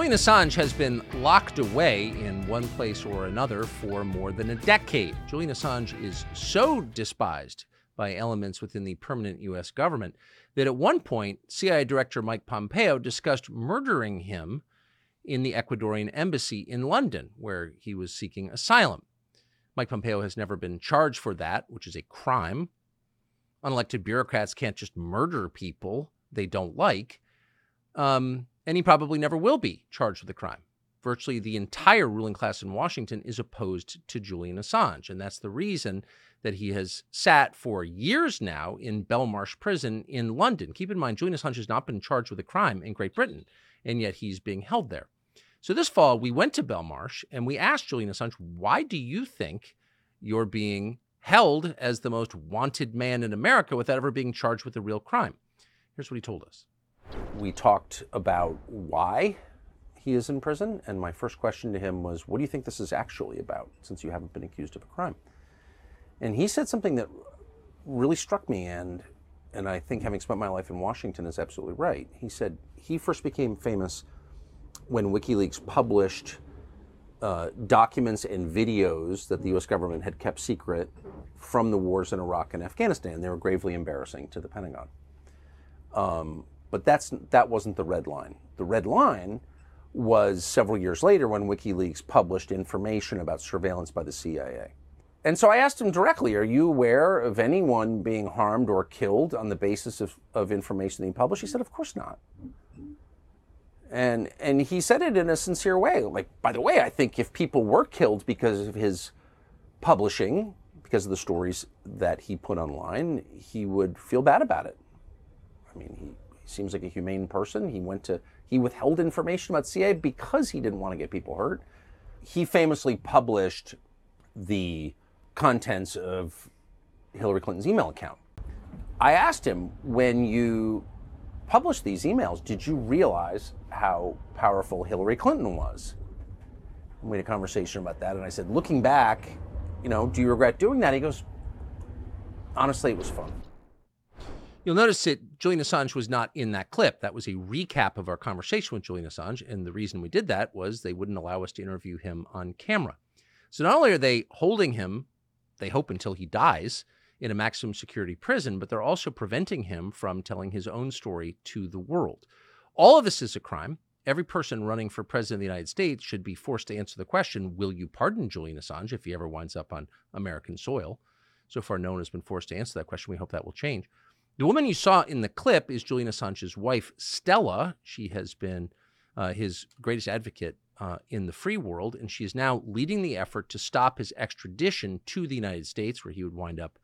Julian Assange has been locked away in one place or another for more than a decade. Julian Assange is so despised by elements within the permanent U.S. government that at one point, CIA Director Mike Pompeo discussed murdering him in the Ecuadorian embassy in London, where he was seeking asylum. Mike Pompeo has never been charged for that, which is a crime. Unelected bureaucrats can't just murder people they don't like. Um, and he probably never will be charged with a crime. Virtually the entire ruling class in Washington is opposed to Julian Assange. And that's the reason that he has sat for years now in Belmarsh prison in London. Keep in mind, Julian Assange has not been charged with a crime in Great Britain, and yet he's being held there. So this fall, we went to Belmarsh and we asked Julian Assange, why do you think you're being held as the most wanted man in America without ever being charged with a real crime? Here's what he told us. We talked about why he is in prison, and my first question to him was, What do you think this is actually about since you haven't been accused of a crime? And he said something that really struck me, and, and I think having spent my life in Washington is absolutely right. He said he first became famous when WikiLeaks published uh, documents and videos that the US government had kept secret from the wars in Iraq and Afghanistan. They were gravely embarrassing to the Pentagon. Um, but that's, that wasn't the red line. The red line was several years later when WikiLeaks published information about surveillance by the CIA. And so I asked him directly, Are you aware of anyone being harmed or killed on the basis of, of information that he published? He said, Of course not. And, and he said it in a sincere way. Like, by the way, I think if people were killed because of his publishing, because of the stories that he put online, he would feel bad about it. I mean, he, he seems like a humane person. He went to, he withheld information about CIA because he didn't want to get people hurt. He famously published the contents of Hillary Clinton's email account. I asked him, when you published these emails, did you realize how powerful Hillary Clinton was? we had a conversation about that, and I said, looking back, you know, do you regret doing that? He goes, honestly, it was fun. You'll notice that Julian Assange was not in that clip. That was a recap of our conversation with Julian Assange. And the reason we did that was they wouldn't allow us to interview him on camera. So not only are they holding him, they hope until he dies, in a maximum security prison, but they're also preventing him from telling his own story to the world. All of this is a crime. Every person running for president of the United States should be forced to answer the question Will you pardon Julian Assange if he ever winds up on American soil? So far, no one has been forced to answer that question. We hope that will change. The woman you saw in the clip is Julian Assange's wife, Stella. She has been uh, his greatest advocate uh, in the free world, and she is now leading the effort to stop his extradition to the United States, where he would wind up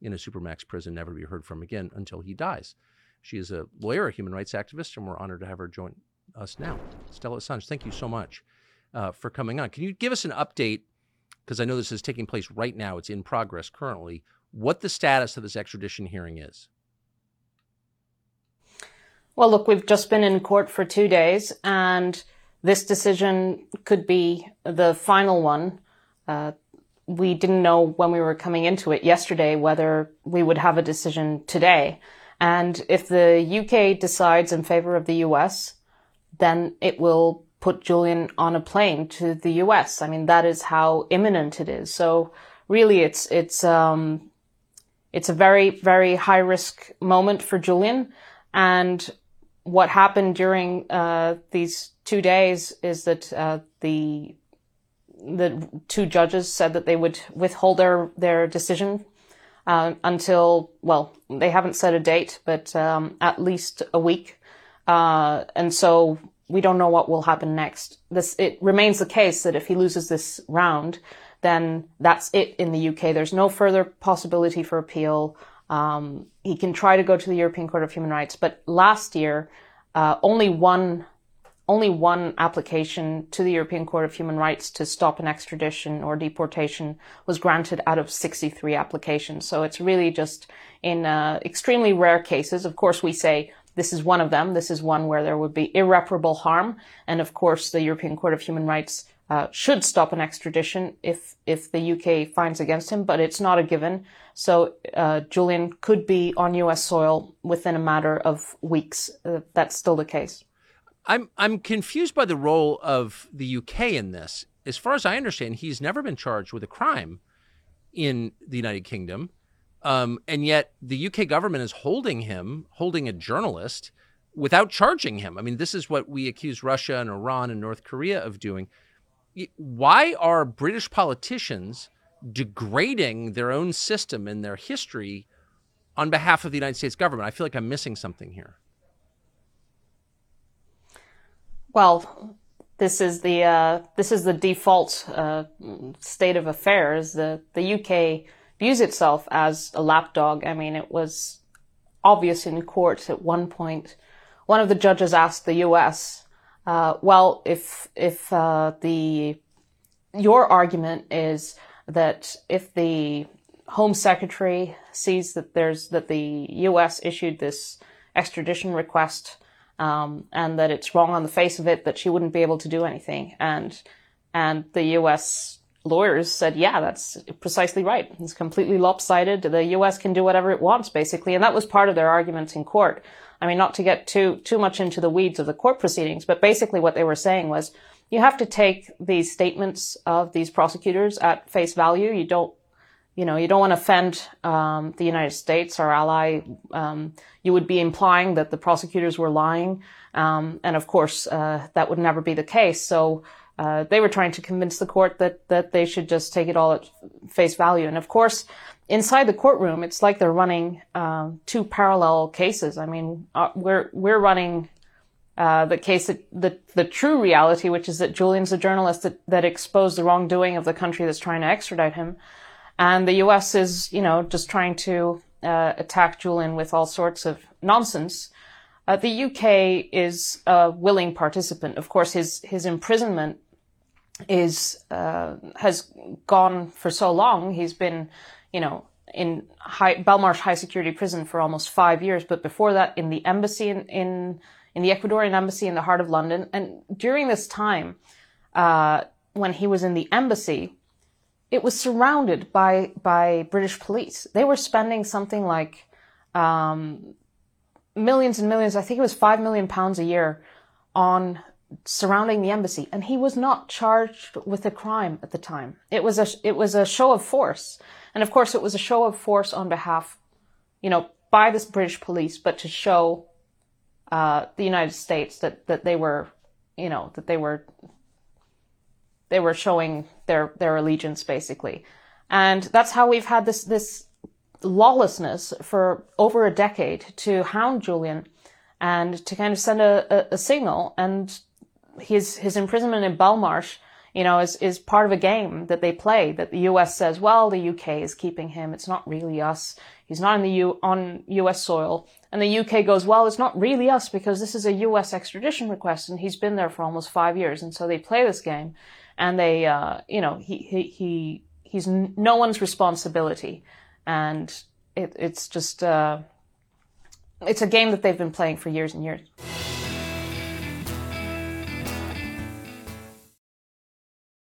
in a supermax prison, never to be heard from again until he dies. She is a lawyer, a human rights activist, and we're honored to have her join us now. Stella Assange, thank you so much uh, for coming on. Can you give us an update? Because I know this is taking place right now, it's in progress currently. What the status of this extradition hearing is? Well, look, we've just been in court for two days, and this decision could be the final one. Uh, we didn't know when we were coming into it yesterday whether we would have a decision today. And if the UK decides in favor of the US, then it will put Julian on a plane to the US. I mean, that is how imminent it is. So really it's, it's, um, it's a very, very high risk moment for Julian. And what happened during, uh, these two days is that, uh, the the two judges said that they would withhold their their decision uh, until well, they haven't set a date, but um, at least a week. Uh, and so we don't know what will happen next. This it remains the case that if he loses this round, then that's it in the UK. There's no further possibility for appeal. Um, he can try to go to the European Court of Human Rights, but last year, uh, only one only one application to the European Court of Human Rights to stop an extradition or deportation was granted out of 63 applications. So it's really just in uh, extremely rare cases. Of course, we say this is one of them. This is one where there would be irreparable harm. And of course, the European Court of Human Rights uh, should stop an extradition if if the UK finds against him, but it's not a given. So uh, Julian could be on U.S. soil within a matter of weeks. Uh, that's still the case. I'm I'm confused by the role of the UK in this. As far as I understand, he's never been charged with a crime in the United Kingdom, um, and yet the UK government is holding him, holding a journalist, without charging him. I mean, this is what we accuse Russia and Iran and North Korea of doing. Why are British politicians degrading their own system and their history on behalf of the United States government? I feel like I'm missing something here. Well, this is the uh, this is the default uh, state of affairs. The the UK views itself as a lapdog. I mean, it was obvious in court at one point. One of the judges asked the U.S., uh, "Well, if if uh, the your argument is that if the Home Secretary sees that there's that the U.S. issued this extradition request." um, and that it's wrong on the face of it that she wouldn't be able to do anything. And and the U.S. lawyers said, yeah, that's precisely right. It's completely lopsided. The U.S. can do whatever it wants, basically, and that was part of their arguments in court. I mean, not to get too too much into the weeds of the court proceedings, but basically what they were saying was you have to take these statements of these prosecutors at face value. You don't you know, you don't want to offend um, the United States, our ally. Um, you would be implying that the prosecutors were lying, um, and of course, uh, that would never be the case. So uh, they were trying to convince the court that that they should just take it all at face value. And of course, inside the courtroom, it's like they're running uh, two parallel cases. I mean, uh, we're we're running. Uh, the case that the the true reality, which is that Julian's a journalist that, that exposed the wrongdoing of the country that's trying to extradite him, and the US is, you know, just trying to uh, attack Julian with all sorts of nonsense. Uh, the UK is a willing participant. Of course, his his imprisonment is uh, has gone for so long. He's been, you know, in high, Belmarsh High Security Prison for almost five years. But before that, in the embassy in in, in the Ecuadorian embassy in the heart of London. And during this time, uh, when he was in the embassy, it was surrounded by by British police. They were spending something like um, millions and millions. I think it was five million pounds a year on surrounding the embassy, and he was not charged with a crime at the time. It was a it was a show of force, and of course, it was a show of force on behalf, you know, by this British police, but to show uh, the United States that that they were, you know, that they were they were showing their their allegiance basically, and that's how we've had this this lawlessness for over a decade to hound Julian and to kind of send a, a, a signal. And his his imprisonment in Belmarsh, you know, is is part of a game that they play. That the U.S. says, well, the U.K. is keeping him. It's not really us. He's not in the U on U.S. soil. And the U.K. goes, well, it's not really us because this is a U.S. extradition request, and he's been there for almost five years. And so they play this game and they, uh, you know, he, he, he, he's no one's responsibility. And it, it's just, uh, it's a game that they've been playing for years and years.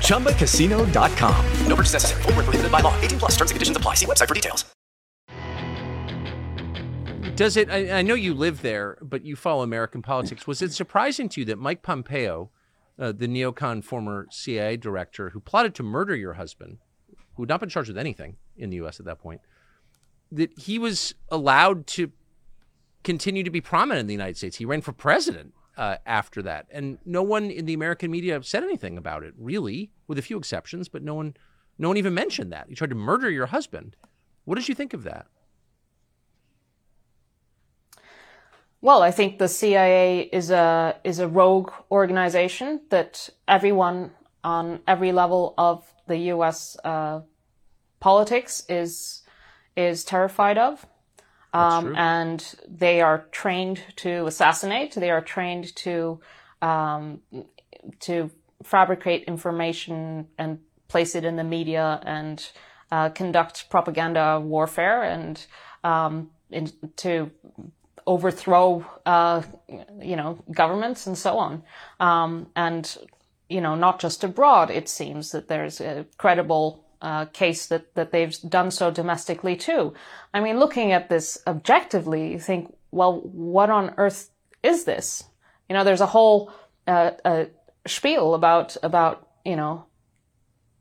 ChumbaCasino.com. No purchase necessary. Void where prohibited by law. 18 plus terms and conditions apply. See website for details. Does it? I, I know you live there, but you follow American politics. Was it surprising to you that Mike Pompeo, uh, the neocon former CIA director who plotted to murder your husband, who had not been charged with anything in the U.S. at that point, that he was allowed to continue to be prominent in the United States? He ran for president uh, after that, and no one in the American media said anything about it, really, with a few exceptions. But no one, no one even mentioned that he tried to murder your husband. What did you think of that? Well, I think the CIA is a is a rogue organization that everyone on every level of the U.S. Uh, politics is is terrified of, um, and they are trained to assassinate. They are trained to um, to fabricate information and place it in the media and uh, conduct propaganda warfare and um, in, to overthrow, uh, you know, governments and so on. Um, and, you know, not just abroad, it seems that there's a credible uh, case that, that they've done so domestically too. I mean, looking at this objectively, you think, well, what on earth is this? You know, there's a whole uh, uh, spiel about, about, you know,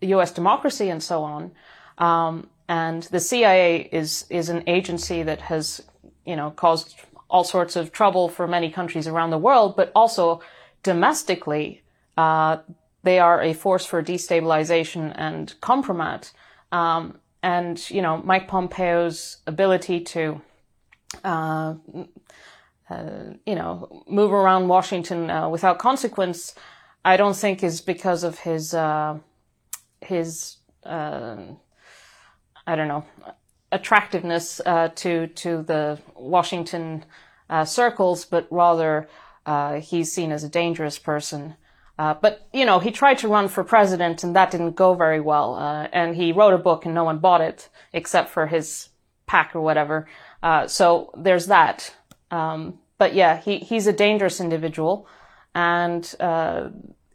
U.S. democracy and so on. Um, and the CIA is, is an agency that has, you know, caused all sorts of trouble for many countries around the world, but also domestically, uh, they are a force for destabilization and compromise. Um, and you know, Mike Pompeo's ability to, uh, uh, you know, move around Washington uh, without consequence, I don't think is because of his uh, his uh, I don't know attractiveness uh, to to the Washington circles, but rather he's seen as a dangerous person. Uh, but you know, he tried to run for president, and that didn't go very well. Uh, and he wrote a book, and no one bought it except for his PAC or whatever. Uh, so there's that. Um, but yeah, he he's a dangerous individual, and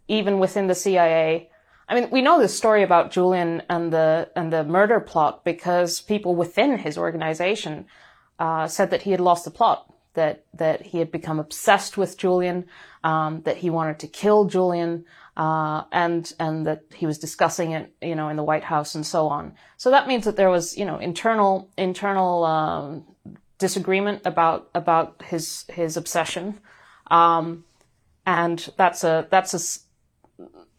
even within the CIA, I mean, we know this story about Julian and the and the murder plot because people within his organization uh, said that he had lost the plot, that that he had become obsessed with Julian, um, that he wanted to kill Julian, uh, and and that he was discussing it, you know, in the White House and so on. So that means that there was, you know, internal internal um, disagreement about about his his obsession, um, and that's a that's a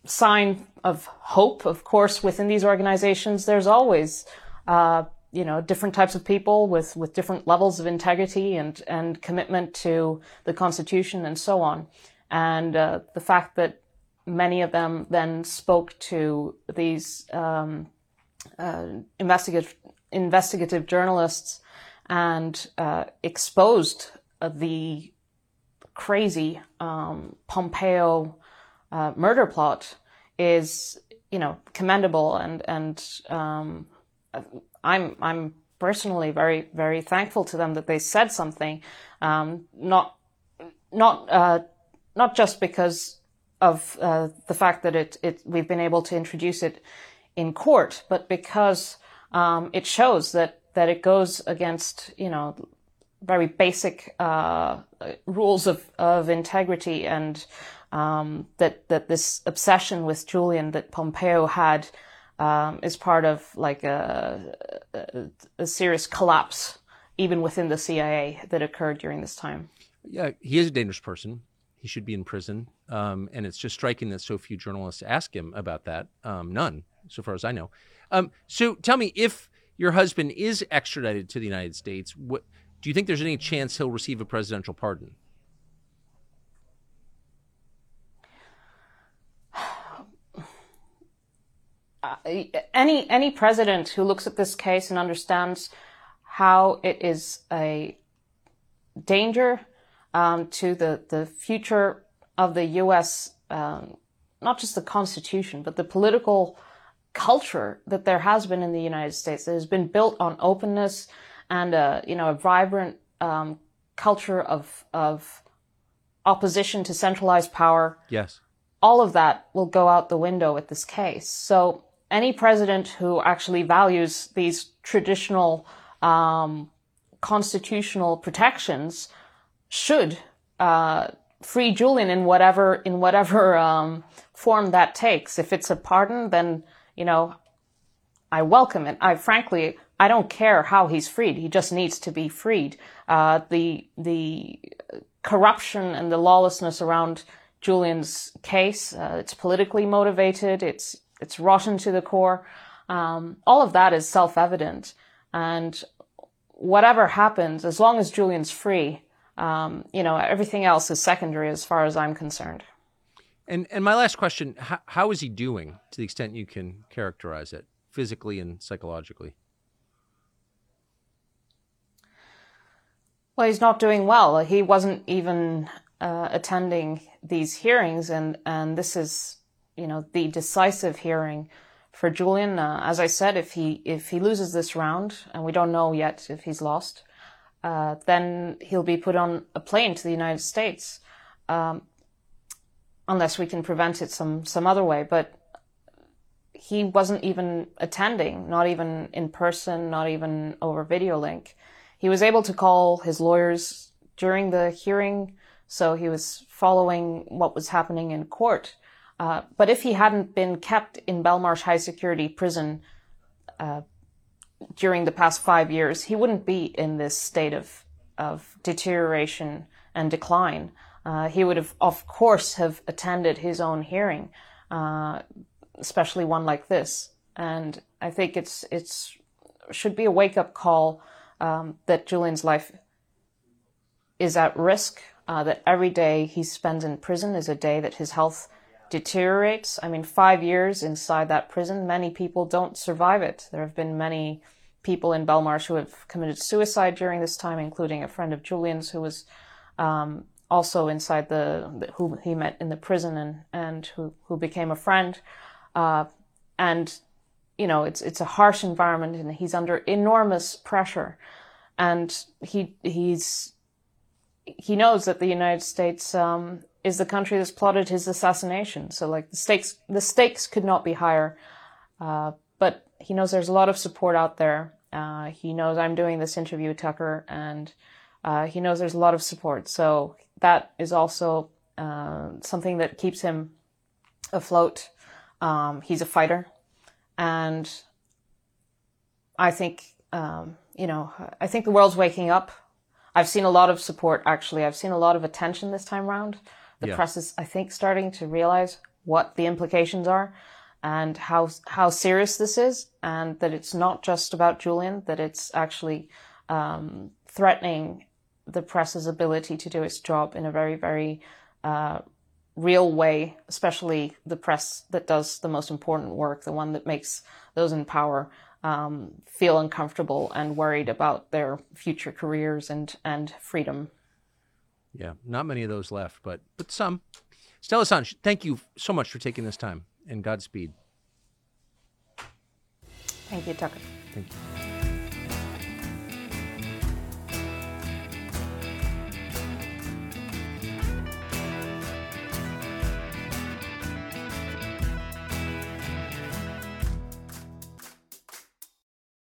sign of hope. Of course, within these organizations, there's always, uh, you know, different types of people with, with different levels of integrity and, and commitment to the Constitution and so on. And uh, the fact that many of them then spoke to these um, uh, investigative investigative journalists and uh, exposed the crazy um, Pompeo uh, murder plot is, you know, commendable and, and, um, I'm, I'm personally very, very thankful to them that they said something, um, not, not, uh, not just because of, uh, the fact that it, it, we've been able to introduce it in court, but because, um, it shows that, that it goes against, you know, very basic, uh, rules of, of integrity and, um, that that this obsession with Julian that Pompeo had um, is part of like a, a, a, serious collapse, even within the CIA, that occurred during this time. Yeah, he is a dangerous person. He should be in prison, um, and it's just striking that so few journalists ask him about that. Um, none, so far as I know. Um, so tell me, if your husband is extradited to the United States, what do you think there's any chance he'll receive a presidential pardon? uh, any any president who looks at this case and understands how it is a danger um, to the the future of the U.S. Um, not just the Constitution, but the political culture that there has been in the United States that has been built on openness and a you know a vibrant um, culture of of opposition to centralized power. Yes all of that will go out the window with this case. So any president who actually values these traditional um, constitutional protections should uh, free Julian in whatever in whatever um, form that takes. If it's a pardon, then you know I welcome it. I frankly I don't care how he's freed. He just needs to be freed. Uh, the the corruption and the lawlessness around Julian's case. Uh, it's politically motivated. It's it's rotten to the core. Um, all of that is self-evident, and whatever happens, as long as Julian's free, um, you know, everything else is secondary as far as I'm concerned. And and my last question: how, how is he doing, to the extent you can characterize it, physically and psychologically? Well, he's not doing well. He wasn't even uh, attending these hearings, and and this is you know the decisive hearing for Julian. Uh, as I said, if he if he loses this round, and we don't know yet if he's lost, uh, then he'll be put on a plane to the United States, um, unless we can prevent it some some other way. But he wasn't even attending, not even in person, not even over video link. He was able to call his lawyers during the hearing so he was following what was happening in court. Uh, but if he hadn't been kept in Belmarsh High Security Prison uh, during the past five years, he wouldn't be in this state of of deterioration and decline. Uh, he would have, of course, have attended his own hearing, uh, especially one like this. And I think it's it's should be a wake up call um, that Julian's life is at risk uh, that every day he spends in prison is a day that his health deteriorates. I mean, five years inside that prison, many people don't survive it. There have been many people in Belmarsh who have committed suicide during this time, including a friend of Julian's who was um, also inside the, who he met in the prison and and who who became a friend. Uh, and you know, it's it's a harsh environment, and he's under enormous pressure, and he he's he knows that the United States um, is the country that's plotted his assassination. So like the stakes, the stakes could not be higher. Uh, but he knows there's a lot of support out there. Uh, he knows I'm doing this interview with Tucker, and uh, he knows there's a lot of support. So that is also uh, something that keeps him afloat. Um, he's a fighter, and I think um, you know I think the world's waking up I've seen a lot of support actually. I've seen a lot of attention this time around. The yeah. press is, I think, starting to realize what the implications are and how how serious this is, and that it's not just about Julian. That it's actually um, threatening the press's ability to do its job in a very very uh, real way, especially the press that does the most important work, the one that makes those in power um, feel uncomfortable and worried about their future careers and and freedom. Yeah, not many of those left, but but some. Stella Assange, thank you so much for taking this time, and Godspeed. Thank you, Tucker. Thank you.